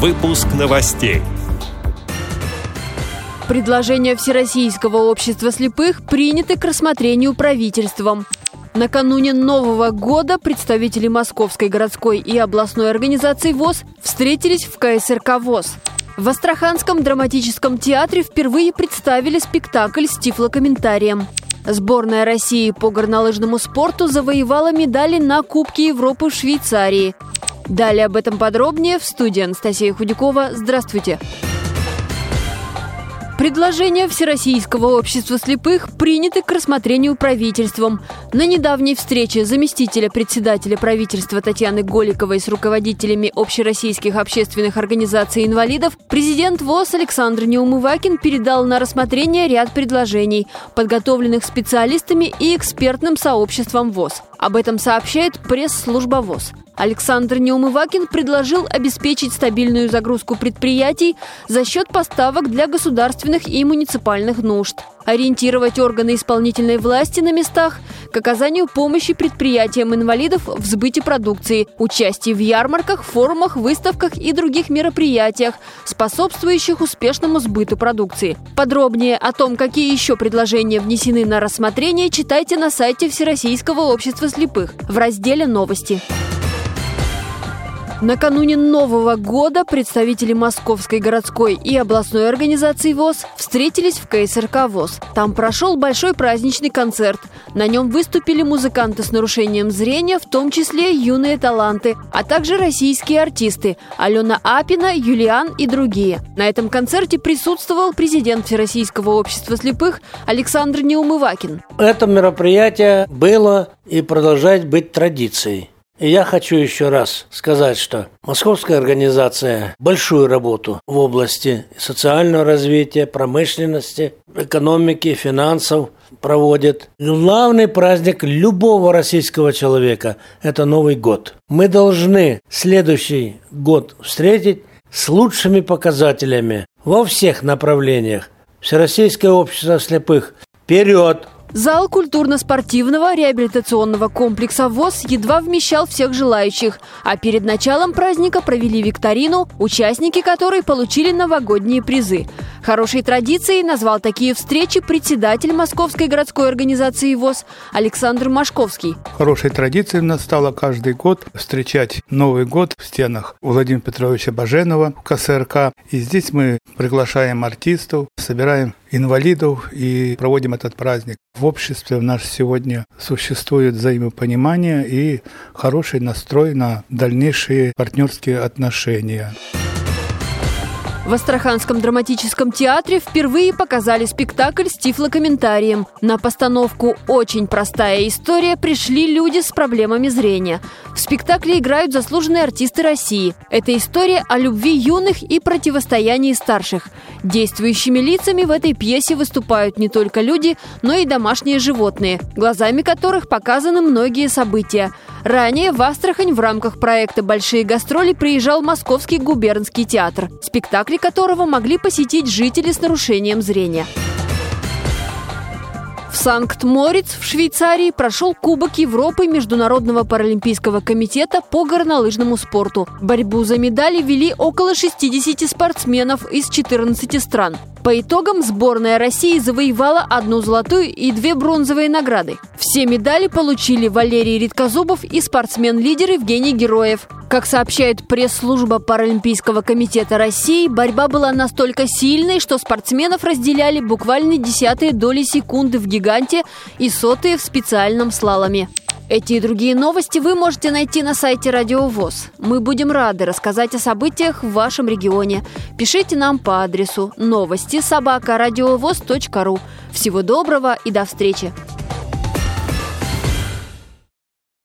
Выпуск новостей. Предложения Всероссийского общества слепых приняты к рассмотрению правительством. Накануне Нового года представители Московской городской и областной организации ВОЗ встретились в КСРК ВОЗ. В Астраханском драматическом театре впервые представили спектакль с тифлокомментарием. Сборная России по горнолыжному спорту завоевала медали на Кубке Европы в Швейцарии. Далее об этом подробнее в студии Анастасия Худякова. Здравствуйте! Предложения Всероссийского общества слепых приняты к рассмотрению правительством. На недавней встрече заместителя председателя правительства Татьяны Голиковой с руководителями общероссийских общественных организаций инвалидов президент ВОЗ Александр Неумывакин передал на рассмотрение ряд предложений, подготовленных специалистами и экспертным сообществом ВОЗ. Об этом сообщает пресс-служба ВОЗ. Александр Неумывакин предложил обеспечить стабильную загрузку предприятий за счет поставок для государственных и муниципальных нужд, ориентировать органы исполнительной власти на местах к оказанию помощи предприятиям инвалидов в сбыте продукции, участии в ярмарках, форумах, выставках и других мероприятиях, способствующих успешному сбыту продукции. Подробнее о том, какие еще предложения внесены на рассмотрение, читайте на сайте Всероссийского общества слепых в разделе «Новости». Накануне Нового года представители Московской городской и областной организации ВОЗ встретились в КСРК ВОЗ. Там прошел большой праздничный концерт. На нем выступили музыканты с нарушением зрения, в том числе юные таланты, а также российские артисты Алена Апина, Юлиан и другие. На этом концерте присутствовал президент Всероссийского общества слепых Александр Неумывакин. Это мероприятие было и продолжает быть традицией. И я хочу еще раз сказать, что Московская организация большую работу в области социального развития, промышленности, экономики, финансов проводит. Главный праздник любого российского человека – это Новый год. Мы должны следующий год встретить с лучшими показателями во всех направлениях. Всероссийское общество слепых вперед! Зал культурно-спортивного реабилитационного комплекса ВОЗ едва вмещал всех желающих, а перед началом праздника провели викторину, участники которой получили новогодние призы. Хорошей традицией назвал такие встречи председатель Московской городской организации ВОЗ Александр Машковский. Хорошей традицией у нас стало каждый год встречать Новый год в стенах Владимира Петровича Баженова в КСРК. И здесь мы приглашаем артистов, собираем инвалидов и проводим этот праздник. В обществе у нас сегодня существует взаимопонимание и хороший настрой на дальнейшие партнерские отношения. В Астраханском драматическом театре впервые показали спектакль с тифлокомментарием. На постановку «Очень простая история» пришли люди с проблемами зрения. В спектакле играют заслуженные артисты России. Это история о любви юных и противостоянии старших. Действующими лицами в этой пьесе выступают не только люди, но и домашние животные, глазами которых показаны многие события. Ранее в Астрахань в рамках проекта «Большие гастроли» приезжал Московский губернский театр, спектакли которого могли посетить жители с нарушением зрения. В Санкт-Морец в Швейцарии прошел Кубок Европы Международного паралимпийского комитета по горнолыжному спорту. Борьбу за медали вели около 60 спортсменов из 14 стран. По итогам сборная России завоевала одну золотую и две бронзовые награды. Все медали получили Валерий Редкозубов и спортсмен-лидер Евгений Героев. Как сообщает пресс-служба Паралимпийского комитета России, борьба была настолько сильной, что спортсменов разделяли буквально десятые доли секунды в гиганте и сотые в специальном слаломе. Эти и другие новости вы можете найти на сайте Радио ВОЗ. Мы будем рады рассказать о событиях в вашем регионе. Пишите нам по адресу новости собака ру. Всего доброго и до встречи!